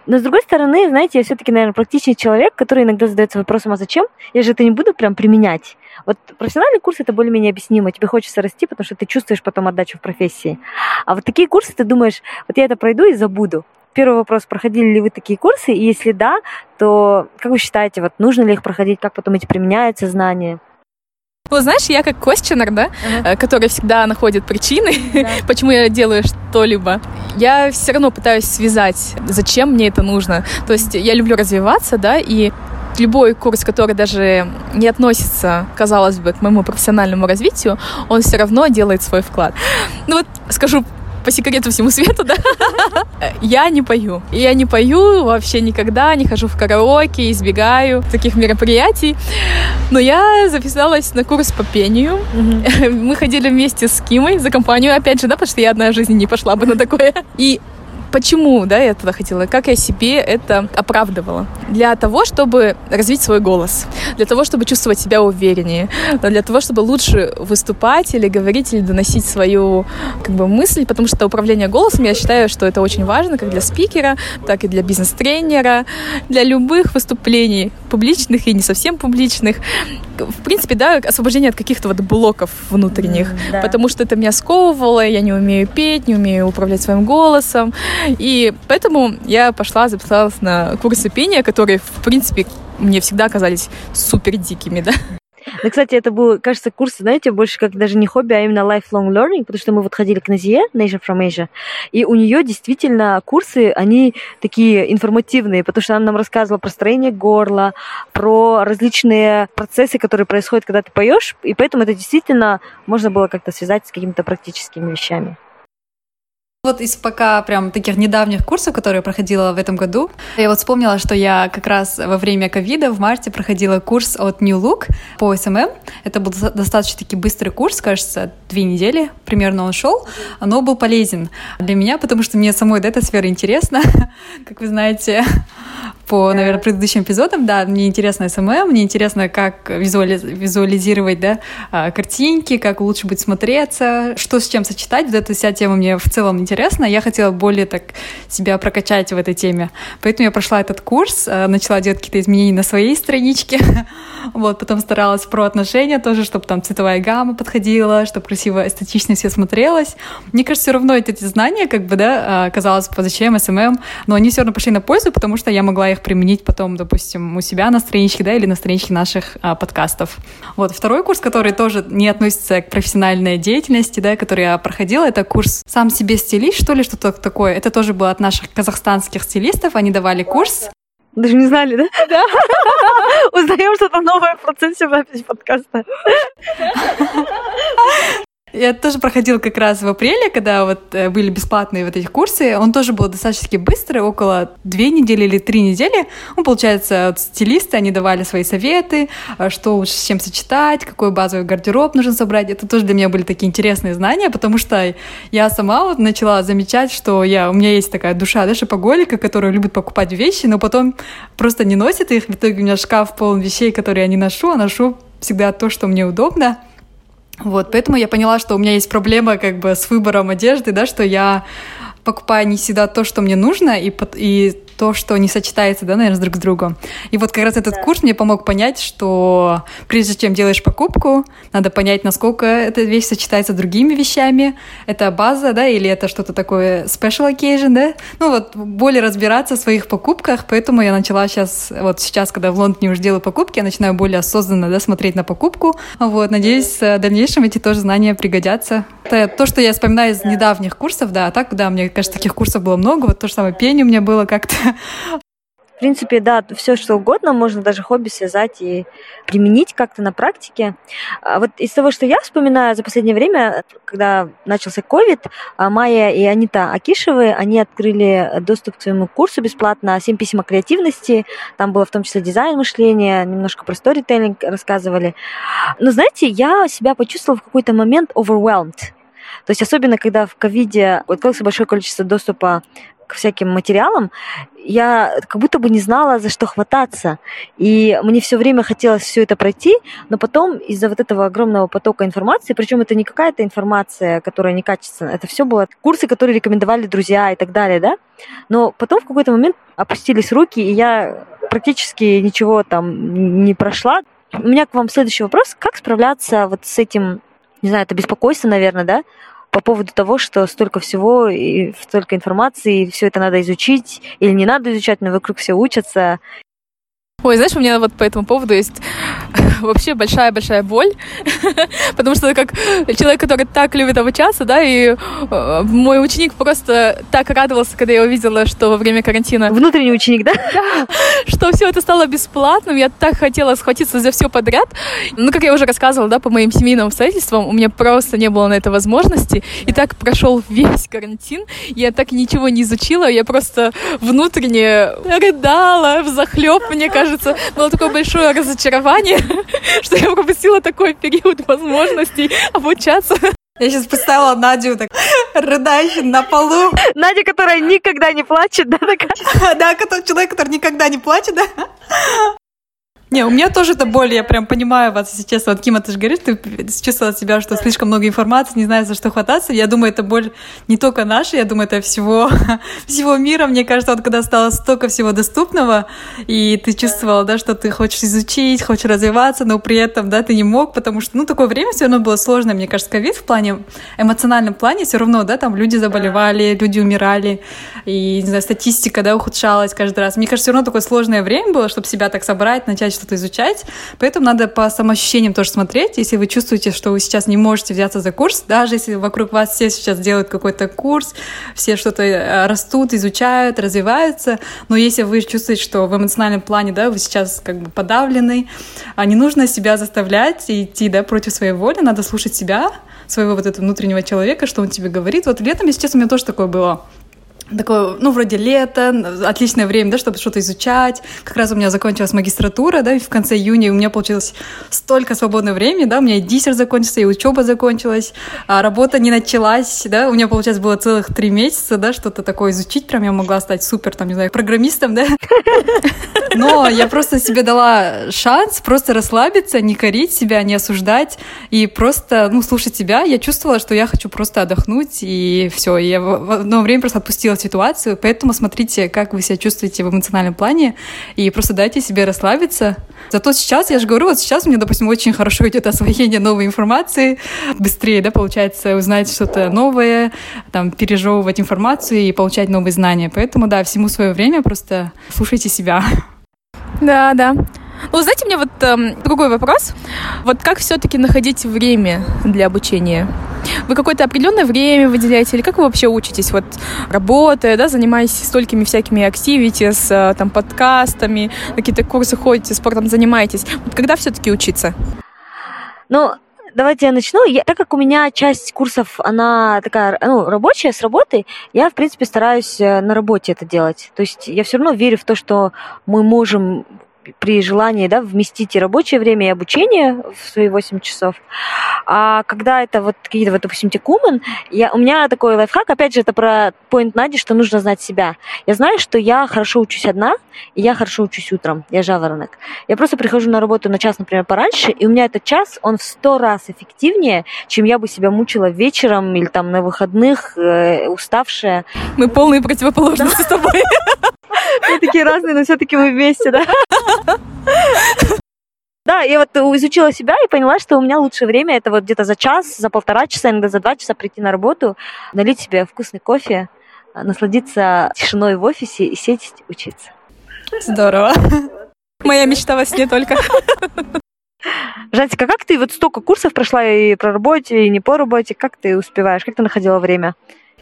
Но с другой стороны, знаете, я все-таки, наверное, практичный человек, который иногда задается вопросом, а зачем? Я же это не буду прям применять. Вот профессиональный курс это более-менее объяснимо, тебе хочется расти, потому что ты чувствуешь потом отдачу в профессии. А вот такие курсы ты думаешь, вот я это пройду и забуду. Первый вопрос, проходили ли вы такие курсы? И если да, то как вы считаете, вот нужно ли их проходить, как потом эти применяются знания? Ну, знаешь, я как квестионер, да, uh-huh. который всегда находит причины, yeah. почему я делаю что-либо. Я все равно пытаюсь связать, зачем мне это нужно. То есть я люблю развиваться, да, и любой курс, который даже не относится, казалось бы, к моему профессиональному развитию, он все равно делает свой вклад. Ну вот скажу по секрету всему свету, да, я не пою. Я не пою вообще никогда, не хожу в караоке, избегаю таких мероприятий. Но я записалась на курс по пению. Мы ходили вместе с Кимой за компанию, опять же, да, потому что я одна в жизни не пошла бы на такое. И Почему, да, я туда хотела? Как я себе это оправдывала? Для того, чтобы развить свой голос, для того, чтобы чувствовать себя увереннее, для того, чтобы лучше выступать или говорить, или доносить свою как бы, мысль, потому что управление голосом, я считаю, что это очень важно как для спикера, так и для бизнес-тренера, для любых выступлений, публичных и не совсем публичных. В принципе, да, освобождение от каких-то вот блоков внутренних, mm, да. потому что это меня сковывало, я не умею петь, не умею управлять своим голосом, и поэтому я пошла, записалась на курсы пения, которые, в принципе, мне всегда казались супер дикими, да. Ну, кстати, это был, кажется, курс, знаете, больше как даже не хобби, а именно lifelong learning, потому что мы вот ходили к Назие, Nation from Asia, и у нее действительно курсы, они такие информативные, потому что она нам рассказывала про строение горла, про различные процессы, которые происходят, когда ты поешь, и поэтому это действительно можно было как-то связать с какими-то практическими вещами. Вот из пока прям таких недавних курсов, которые я проходила в этом году, я вот вспомнила, что я как раз во время ковида в марте проходила курс от New Look по SMM. Это был достаточно таки быстрый курс, кажется, две недели примерно он шел, но был полезен для меня, потому что мне самой да, эта сфера интересна. Как вы знаете, по, наверное, предыдущим эпизодам, да, мне интересно SMM, мне интересно, как визуали... визуализировать, да, а, картинки, как лучше будет смотреться, что с чем сочетать, вот эта вся тема мне в целом интересна, я хотела более так себя прокачать в этой теме, поэтому я прошла этот курс, а, начала делать какие-то изменения на своей страничке, вот, потом старалась про отношения тоже, чтобы там цветовая гамма подходила, чтобы красиво, эстетично все смотрелось. Мне кажется, все равно эти знания, как бы, да, а, казалось бы, зачем SMM, но они все равно пошли на пользу, потому что я могла их применить потом, допустим, у себя на страничке, да, или на страничке наших а, подкастов. Вот второй курс, который тоже не относится к профессиональной деятельности, да, который я проходила, это курс «Сам себе стилист», что ли, что-то такое. Это тоже было от наших казахстанских стилистов. Они давали курс. Даже не знали, да? Да. Узнаем что-то новое в процессе записи подкаста. Я тоже проходила как раз в апреле, когда вот э, были бесплатные вот эти курсы. Он тоже был достаточно быстрый, около две недели или три недели. Он, получается, вот стилисты, они давали свои советы, э, что лучше с чем сочетать, какой базовый гардероб нужно собрать. Это тоже для меня были такие интересные знания, потому что я сама вот начала замечать, что я, у меня есть такая душа, да, шопоголика, которая любит покупать вещи, но потом просто не носит их. В итоге у меня шкаф полон вещей, которые я не ношу, а ношу всегда то, что мне удобно. Вот, поэтому я поняла, что у меня есть проблема как бы с выбором одежды, да, что я покупаю не всегда то, что мне нужно, и, и то, что не сочетается, да, наверное, друг с другом. И вот как раз этот да. курс мне помог понять, что прежде чем делаешь покупку, надо понять, насколько эта вещь сочетается с другими вещами. Это база, да, или это что-то такое special occasion, да? Ну вот, более разбираться в своих покупках, поэтому я начала сейчас, вот сейчас, когда в Лондоне уже делаю покупки, я начинаю более осознанно, да, смотреть на покупку. Вот, надеюсь, в дальнейшем эти тоже знания пригодятся. Это то, что я вспоминаю из недавних курсов, да, а так, да, мне кажется, таких курсов было много, вот то же самое пение у меня было как-то в принципе, да, все что угодно можно даже хобби связать и применить как-то на практике. А вот из того, что я вспоминаю за последнее время, когда начался COVID, а Майя и Анита Акишевы, они открыли доступ к своему курсу бесплатно «Семь писем о креативности». Там было в том числе дизайн мышления, немножко про сторителлинг рассказывали. Но, знаете, я себя почувствовала в какой-то момент overwhelmed. То есть особенно, когда в ковиде открылось большое количество доступа всяким материалам, я как будто бы не знала, за что хвататься. И мне все время хотелось все это пройти, но потом из-за вот этого огромного потока информации, причем это не какая-то информация, которая некачественная, это все было курсы, которые рекомендовали друзья и так далее, да. Но потом в какой-то момент опустились руки, и я практически ничего там не прошла. У меня к вам следующий вопрос. Как справляться вот с этим, не знаю, это беспокойство, наверное, да, по поводу того, что столько всего и столько информации, и все это надо изучить или не надо изучать, но вокруг все учатся. Ой, знаешь, у меня вот по этому поводу есть вообще большая-большая боль, потому что как человек, который так любит обучаться, да, и э, мой ученик просто так радовался, когда я увидела, что во время карантина... Внутренний ученик, да? Да, что все это стало бесплатным, я так хотела схватиться за все подряд. Ну, как я уже рассказывала, да, по моим семейным обстоятельствам, у меня просто не было на это возможности, и так прошел весь карантин, я так ничего не изучила, я просто внутренне рыдала в захлеб, мне кажется, кажется, было такое большое разочарование, что я пропустила такой период возможностей обучаться. Я сейчас представила Надю так рыдающую на полу. Надя, которая никогда не плачет, да, такая? Да, человек, который никогда не плачет, да? Не, у меня тоже это боль, я прям понимаю вас, если честно. Вот, Кима, ты же говоришь, ты чувствовала себя, что слишком много информации, не знаю, за что хвататься. Я думаю, это боль не только наша, я думаю, это всего, всего мира. Мне кажется, вот когда стало столько всего доступного, и ты чувствовала, да, что ты хочешь изучить, хочешь развиваться, но при этом, да, ты не мог, потому что, ну, такое время все равно было сложное, мне кажется, ковид в плане, эмоциональном плане все равно, да, там люди заболевали, люди умирали, и, не знаю, статистика, да, ухудшалась каждый раз. Мне кажется, все равно такое сложное время было, чтобы себя так собрать, начать что-то изучать. Поэтому надо по самоощущениям тоже смотреть. Если вы чувствуете, что вы сейчас не можете взяться за курс, даже если вокруг вас все сейчас делают какой-то курс, все что-то э, растут, изучают, развиваются, но если вы чувствуете, что в эмоциональном плане, да, вы сейчас как бы подавлены, а не нужно себя заставлять и идти, да, против своей воли, надо слушать себя, своего вот этого внутреннего человека, что он тебе говорит. Вот летом, если честно, у меня тоже такое было такое, ну, вроде лето, отличное время, да, чтобы что-то изучать. Как раз у меня закончилась магистратура, да, и в конце июня у меня получилось столько свободного времени, да, у меня и диссер закончился, и учеба закончилась, а работа не началась, да, у меня, получается, было целых три месяца, да, что-то такое изучить, прям я могла стать супер, там, не знаю, программистом, да. Но я просто себе дала шанс просто расслабиться, не корить себя, не осуждать, и просто, ну, слушать себя. Я чувствовала, что я хочу просто отдохнуть, и все, я в одно время просто отпустила ситуацию, поэтому смотрите, как вы себя чувствуете в эмоциональном плане, и просто дайте себе расслабиться. Зато сейчас, я же говорю, вот сейчас меня, допустим, очень хорошо идет освоение новой информации, быстрее, да, получается, узнать что-то новое, там, пережевывать информацию и получать новые знания. Поэтому, да, всему свое время, просто слушайте себя. Да, да. Ну, знаете, мне вот эм, другой вопрос. Вот как все-таки находить время для обучения? Вы какое-то определенное время выделяете или как вы вообще учитесь? Вот работая, да, занимаясь столькими всякими активитис, э, там, подкастами, какие-то курсы ходите, спортом занимаетесь. Вот когда все-таки учиться? Ну, давайте я начну. Я, так как у меня часть курсов, она такая, ну, рабочая, с работы, я, в принципе, стараюсь э, на работе это делать. То есть я все равно верю в то, что мы можем при желании да, вместить и рабочее время, и обучение в свои 8 часов. А когда это вот какие-то, вот, допустим, текумен, я, у меня такой лайфхак, опять же, это про поинт Нади, что нужно знать себя. Я знаю, что я хорошо учусь одна, и я хорошо учусь утром. Я жаворонок. Я просто прихожу на работу на час, например, пораньше, и у меня этот час, он в сто раз эффективнее, чем я бы себя мучила вечером или там на выходных, э, уставшая. Мы полные противоположности с тобой. Мы такие разные, но все-таки мы вместе, да? Да, я вот изучила себя и поняла, что у меня лучшее время это вот где-то за час, за полтора часа, иногда за два часа прийти на работу, налить себе вкусный кофе, насладиться тишиной в офисе и сесть учиться. Здорово. Моя мечта во сне только. Жантика, как ты вот столько курсов прошла и про работе, и не по работе, как ты успеваешь, как ты находила время?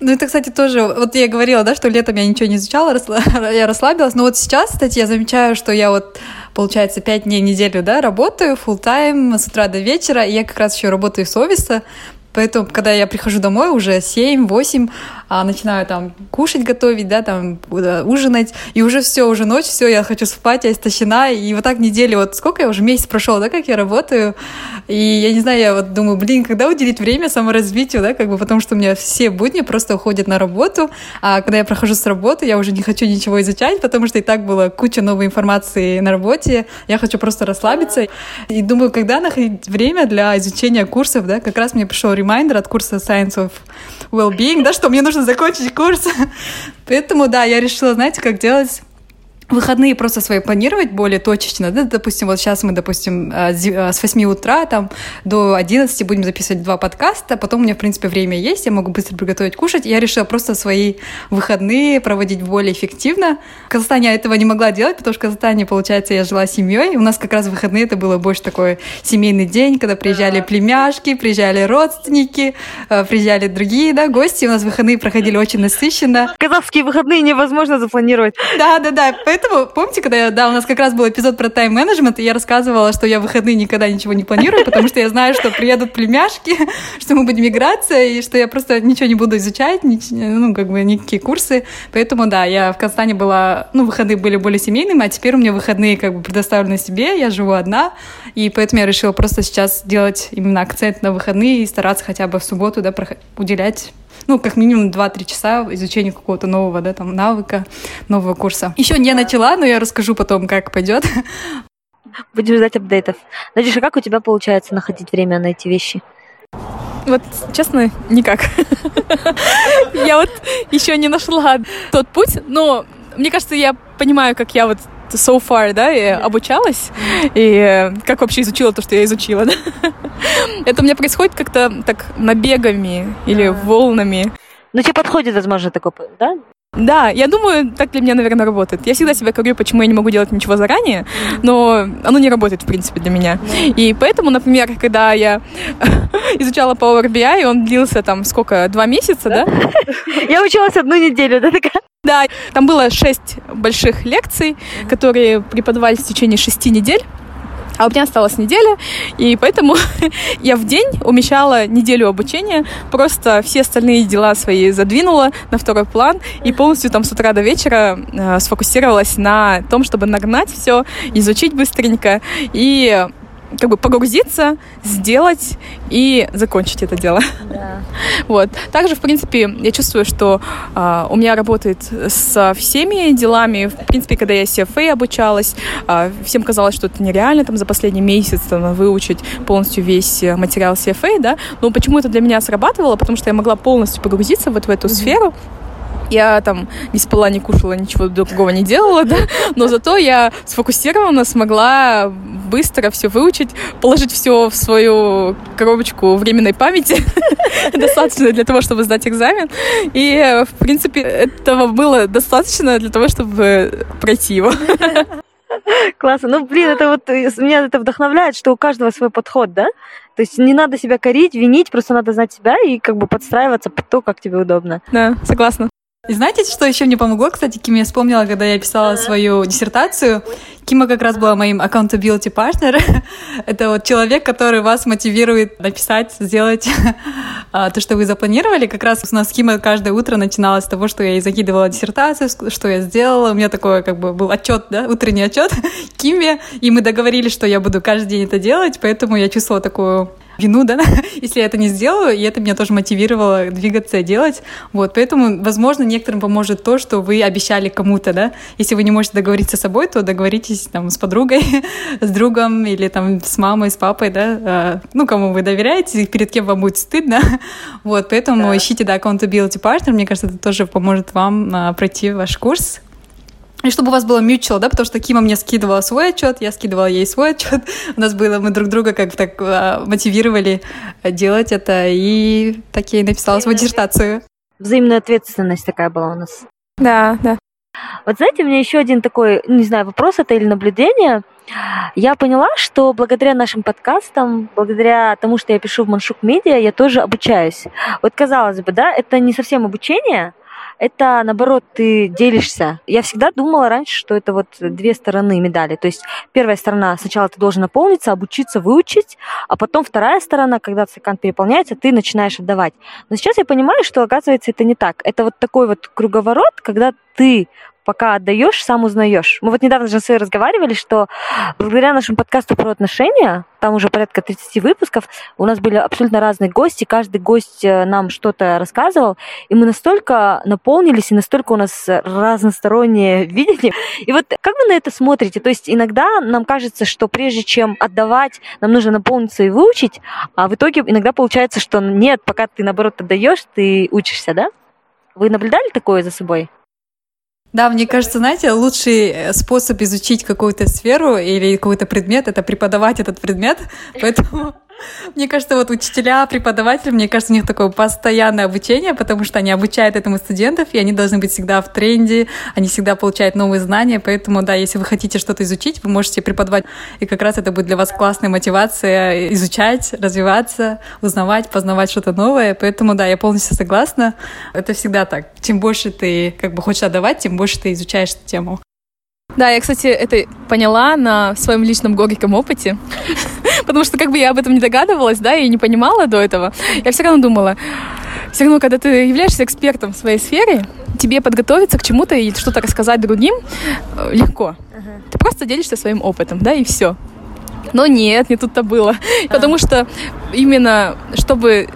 Ну, это, кстати, тоже, вот я говорила, да, что летом я ничего не изучала, я расслабилась, но вот сейчас, кстати, я замечаю, что я вот, получается, пять дней в неделю, да, работаю full тайм с утра до вечера, и я как раз еще работаю с офиса, Поэтому, когда я прихожу домой, уже 7-8, а начинаю там кушать, готовить, да, там ужинать, и уже все, уже ночь, все, я хочу спать, я истощена, и вот так неделю, вот сколько я уже месяц прошел, да, как я работаю, и я не знаю, я вот думаю, блин, когда уделить время саморазвитию, да, как бы, потому что у меня все будни просто уходят на работу, а когда я прохожу с работы, я уже не хочу ничего изучать, потому что и так было куча новой информации на работе, я хочу просто расслабиться, и думаю, когда находить время для изучения курсов, да, как раз мне пришел ремайдер от курса Science of Well-being, да, что мне нужно закончить курс. Поэтому, да, я решила, знаете, как делать выходные просто свои планировать более точечно, да, допустим, вот сейчас мы, допустим, э, э, с 8 утра там до 11 будем записывать два подкаста, потом у меня, в принципе, время есть, я могу быстро приготовить кушать, я решила просто свои выходные проводить более эффективно. В Казахстане я этого не могла делать, потому что в Казахстане, получается, я жила семьей, у нас как раз выходные это было больше такой семейный день, когда приезжали племяшки, приезжали родственники, э, приезжали другие, да, гости, у нас выходные проходили очень насыщенно. Казахские выходные невозможно запланировать. Да, да, да, поэтому, помните, когда я, да, у нас как раз был эпизод про тайм-менеджмент, и я рассказывала, что я в выходные никогда ничего не планирую, потому что я знаю, что приедут племяшки, что мы будем играться, и что я просто ничего не буду изучать, ну, как бы никакие курсы. Поэтому, да, я в Казахстане была, ну, выходные были более семейными, а теперь у меня выходные как бы предоставлены себе, я живу одна, и поэтому я решила просто сейчас делать именно акцент на выходные и стараться хотя бы в субботу, да, уделять ну, как минимум 2-3 часа изучению какого-то нового, да, там, навыка, нового курса. Еще не начала, но я расскажу потом, как пойдет. Будем ждать апдейтов. Надюша, как у тебя получается находить время на эти вещи? Вот, честно, никак. Я вот еще не нашла тот путь, но мне кажется, я понимаю, как я вот so far, да, и обучалась, и как вообще изучила то, что я изучила, да. Это у меня происходит как-то так набегами или волнами. Ну, тебе подходит, возможно, такой, да? Да, я думаю, так для меня, наверное, работает. Я всегда себя говорю, почему я не могу делать ничего заранее, но оно не работает, в принципе, для меня. И поэтому, например, когда я изучала Power BI, он длился там сколько, два месяца, да? Я училась одну неделю, да, такая? Да, там было шесть больших лекций, которые преподавались в течение шести недель. А у меня осталась неделя, и поэтому я в день умещала неделю обучения, просто все остальные дела свои задвинула на второй план и полностью там с утра до вечера э, сфокусировалась на том, чтобы нагнать все, изучить быстренько и как бы погрузиться, сделать и закончить это дело. Да. Вот. Также, в принципе, я чувствую, что э, у меня работает со всеми делами. В принципе, когда я CFA обучалась, э, всем казалось, что это нереально там за последний месяц там, выучить полностью весь материал CFA, да. Но почему это для меня срабатывало? Потому что я могла полностью погрузиться вот в эту mm-hmm. сферу, я там не спала, не кушала, ничего другого не делала, да, но зато я сфокусированно смогла быстро все выучить, положить все в свою коробочку временной памяти, достаточно для того, чтобы сдать экзамен. И, в принципе, этого было достаточно для того, чтобы пройти его. Классно. Ну, блин, это вот меня это вдохновляет, что у каждого свой подход, да? То есть не надо себя корить, винить, просто надо знать себя и как бы подстраиваться под то, как тебе удобно. Да, согласна. И знаете, что еще мне помогло, кстати, Ким, я вспомнила, когда я писала свою диссертацию, Кима как раз была моим accountability partner. Это вот человек, который вас мотивирует написать, сделать а, то, что вы запланировали. Как раз у нас Кима каждое утро начиналось с того, что я ей закидывала диссертацию, что я сделала. У меня такой как бы был отчет, да, утренний отчет Киме, и мы договорились, что я буду каждый день это делать, поэтому я чувствовала такую вину, да, если я это не сделаю, и это меня тоже мотивировало двигаться делать. Вот, поэтому, возможно, некоторым поможет то, что вы обещали кому-то, да. Если вы не можете договориться с собой, то договоритесь там с подругой, с другом или там с мамой, с папой, да, а, ну, кому вы доверяете, перед кем вам будет стыдно. Вот, поэтому да. ищите, да, accountability partner, мне кажется, это тоже поможет вам а, пройти ваш курс и чтобы у вас было mutual, да, потому что Кима мне скидывала свой отчет, я скидывала ей свой отчет. У нас было, мы друг друга как так а, мотивировали делать это, и так я и написала свою диссертацию. Взаимная ответственность такая была у нас. Да, да. Вот знаете, у меня еще один такой, не знаю, вопрос это или наблюдение. Я поняла, что благодаря нашим подкастам, благодаря тому, что я пишу в Маншук Медиа, я тоже обучаюсь. Вот казалось бы, да, это не совсем обучение, это, наоборот, ты делишься. Я всегда думала раньше, что это вот две стороны медали. То есть первая сторона, сначала ты должен наполниться, обучиться, выучить, а потом вторая сторона, когда стакан переполняется, ты начинаешь отдавать. Но сейчас я понимаю, что, оказывается, это не так. Это вот такой вот круговорот, когда ты пока отдаешь, сам узнаешь. Мы вот недавно с разговаривали, что благодаря нашему подкасту про отношения, там уже порядка 30 выпусков, у нас были абсолютно разные гости, каждый гость э, нам что-то рассказывал, и мы настолько наполнились, и настолько у нас разностороннее видели. И вот как вы на это смотрите? То есть иногда нам кажется, что прежде чем отдавать, нам нужно наполниться и выучить, а в итоге иногда получается, что нет, пока ты, наоборот, отдаешь, ты учишься, да? Вы наблюдали такое за собой? Да, мне кажется, знаете, лучший э, способ изучить какую-то сферу или какой-то предмет — это преподавать этот предмет. Поэтому мне кажется, вот учителя, преподаватели, мне кажется, у них такое постоянное обучение, потому что они обучают этому студентов, и они должны быть всегда в тренде, они всегда получают новые знания, поэтому, да, если вы хотите что-то изучить, вы можете преподавать, и как раз это будет для вас классная мотивация изучать, развиваться, узнавать, познавать что-то новое, поэтому, да, я полностью согласна. Это всегда так. Чем больше ты как бы хочешь отдавать, тем больше ты изучаешь эту тему. Да, я, кстати, это поняла на своем личном горьком опыте, потому что как бы я об этом не догадывалась, да, и не понимала до этого, я все равно думала, все равно, когда ты являешься экспертом в своей сфере, тебе подготовиться к чему-то и что-то рассказать другим э, легко. Ты просто делишься своим опытом, да, и все. Но нет, не тут-то было. Потому что именно, чтобы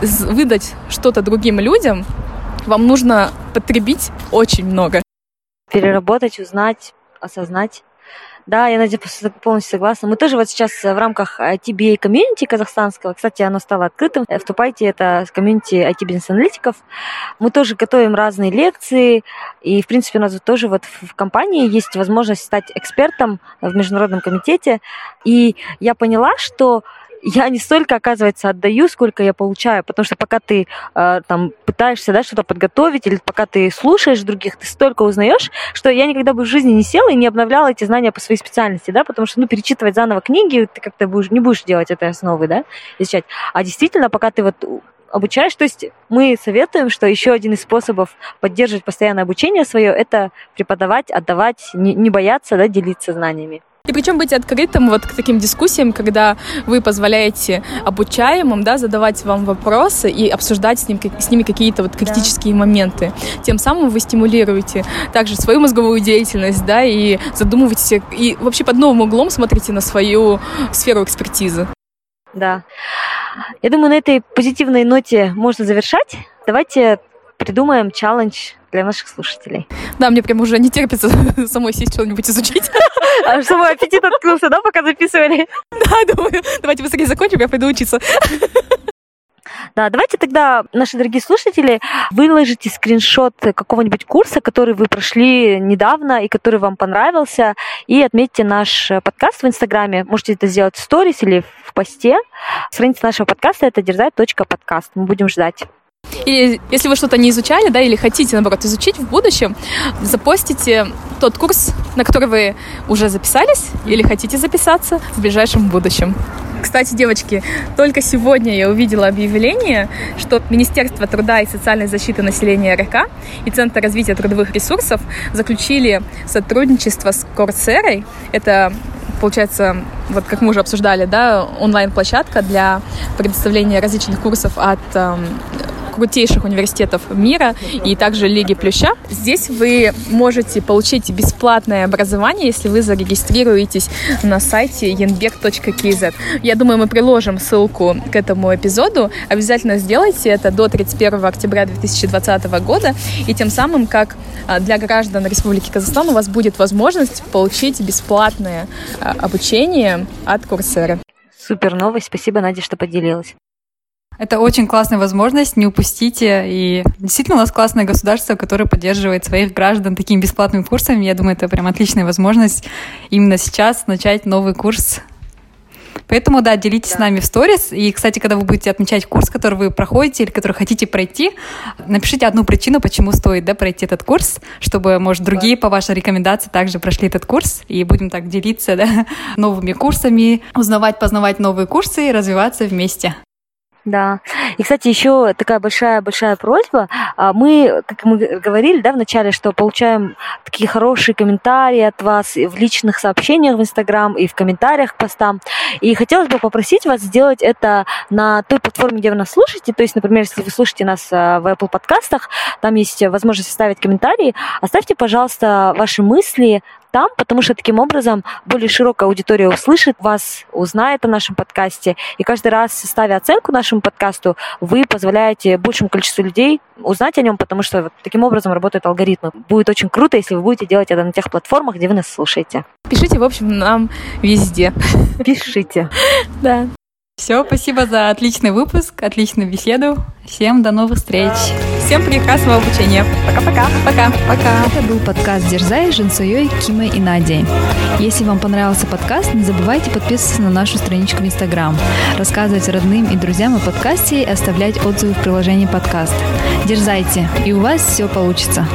выдать что-то другим людям, вам нужно потребить очень много переработать, узнать, осознать. Да, я, Надя, полностью согласна. Мы тоже вот сейчас в рамках ITBA комьюнити казахстанского, кстати, оно стало открытым, э, вступайте, это комьюнити IT-бизнес-аналитиков. Мы тоже готовим разные лекции, и, в принципе, у нас тоже вот в компании есть возможность стать экспертом в международном комитете. И я поняла, что я не столько, оказывается, отдаю, сколько я получаю, потому что пока ты э, там пытаешься да, что-то подготовить, или пока ты слушаешь других, ты столько узнаешь, что я никогда бы в жизни не села и не обновляла эти знания по своей специальности, да, потому что, ну, перечитывать заново книги ты как-то будешь, не будешь делать этой основы, да, изучать. А действительно, пока ты вот обучаешь. То есть мы советуем, что еще один из способов поддерживать постоянное обучение свое – это преподавать, отдавать, не, не бояться да, делиться знаниями. И причем быть открытым вот к таким дискуссиям, когда вы позволяете обучаемым да, задавать вам вопросы и обсуждать с, ним, с ними какие-то вот критические да. моменты. Тем самым вы стимулируете также свою мозговую деятельность, да, и задумываетесь, и вообще под новым углом смотрите на свою сферу экспертизы. Да. Я думаю, на этой позитивной ноте можно завершать. Давайте придумаем челлендж для наших слушателей. Да, мне прям уже не терпится самой сесть что-нибудь изучить. А что, мой аппетит открылся, да, пока записывали? Да, думаю, давайте быстрее закончим, я пойду учиться. Да, давайте тогда, наши дорогие слушатели, выложите скриншот какого-нибудь курса, который вы прошли недавно и который вам понравился, и отметьте наш подкаст в Инстаграме. Можете это сделать в сторис или в посте. Страница нашего подкаста это дерзать.подкаст. Мы будем ждать. Или если вы что-то не изучали, да, или хотите, наоборот, изучить в будущем, запостите тот курс, на который вы уже записались или хотите записаться в ближайшем будущем. Кстати, девочки, только сегодня я увидела объявление, что Министерство труда и социальной защиты населения РК и Центр развития трудовых ресурсов заключили сотрудничество с Корсерой. Это получается, вот как мы уже обсуждали, да, онлайн-площадка для предоставления различных курсов от эм, крутейших университетов мира и также Лиги Плюща. Здесь вы можете получить бесплатное образование, если вы зарегистрируетесь на сайте yenbek.kz. Я думаю, мы приложим ссылку к этому эпизоду. Обязательно сделайте это до 31 октября 2020 года, и тем самым, как а, для граждан Республики Казахстан у вас будет возможность получить бесплатное а, обучение от Курсеры. Супер новость. Спасибо, Надя, что поделилась. Это очень классная возможность, не упустите. И действительно у нас классное государство, которое поддерживает своих граждан такими бесплатными курсами. Я думаю, это прям отличная возможность именно сейчас начать новый курс Поэтому, да, делитесь да. с нами в сторис. И, кстати, когда вы будете отмечать курс, который вы проходите или который хотите пройти, напишите одну причину, почему стоит да, пройти этот курс, чтобы, может, другие по вашей рекомендации также прошли этот курс. И будем так делиться да, новыми курсами, узнавать, познавать новые курсы и развиваться вместе. Да. И, кстати, еще такая большая-большая просьба. А, мы, как мы говорили, да, в начале, что получаем такие хорошие комментарии от вас в личных сообщениях в Инстаграм и в комментариях к постам. И хотелось бы попросить вас сделать это на той платформе, где вы нас слушаете. То есть, например, если вы слушаете нас а, в Apple подкастах, там есть возможность оставить комментарии. Оставьте, пожалуйста, ваши мысли там, потому что таким образом более широкая аудитория услышит вас, узнает о нашем подкасте. И каждый раз, ставя оценку нашему подкасту, вы позволяете большему количеству людей узнать о нем, потому что вот таким образом работают алгоритмы. Будет очень круто, если вы будете делать это на тех платформах, где вы нас слушаете. Пишите, в общем, нам везде. Пишите. Да. Все, спасибо за отличный выпуск, отличную беседу. Всем до новых встреч. Всем прекрасного обучения. Пока-пока. Пока. Пока. Это был подкаст Дерзай с Женсуей, Кимой и Надей. Если вам понравился подкаст, не забывайте подписываться на нашу страничку в Инстаграм, рассказывать родным и друзьям о подкасте и оставлять отзывы в приложении подкаст. Дерзайте, и у вас все получится.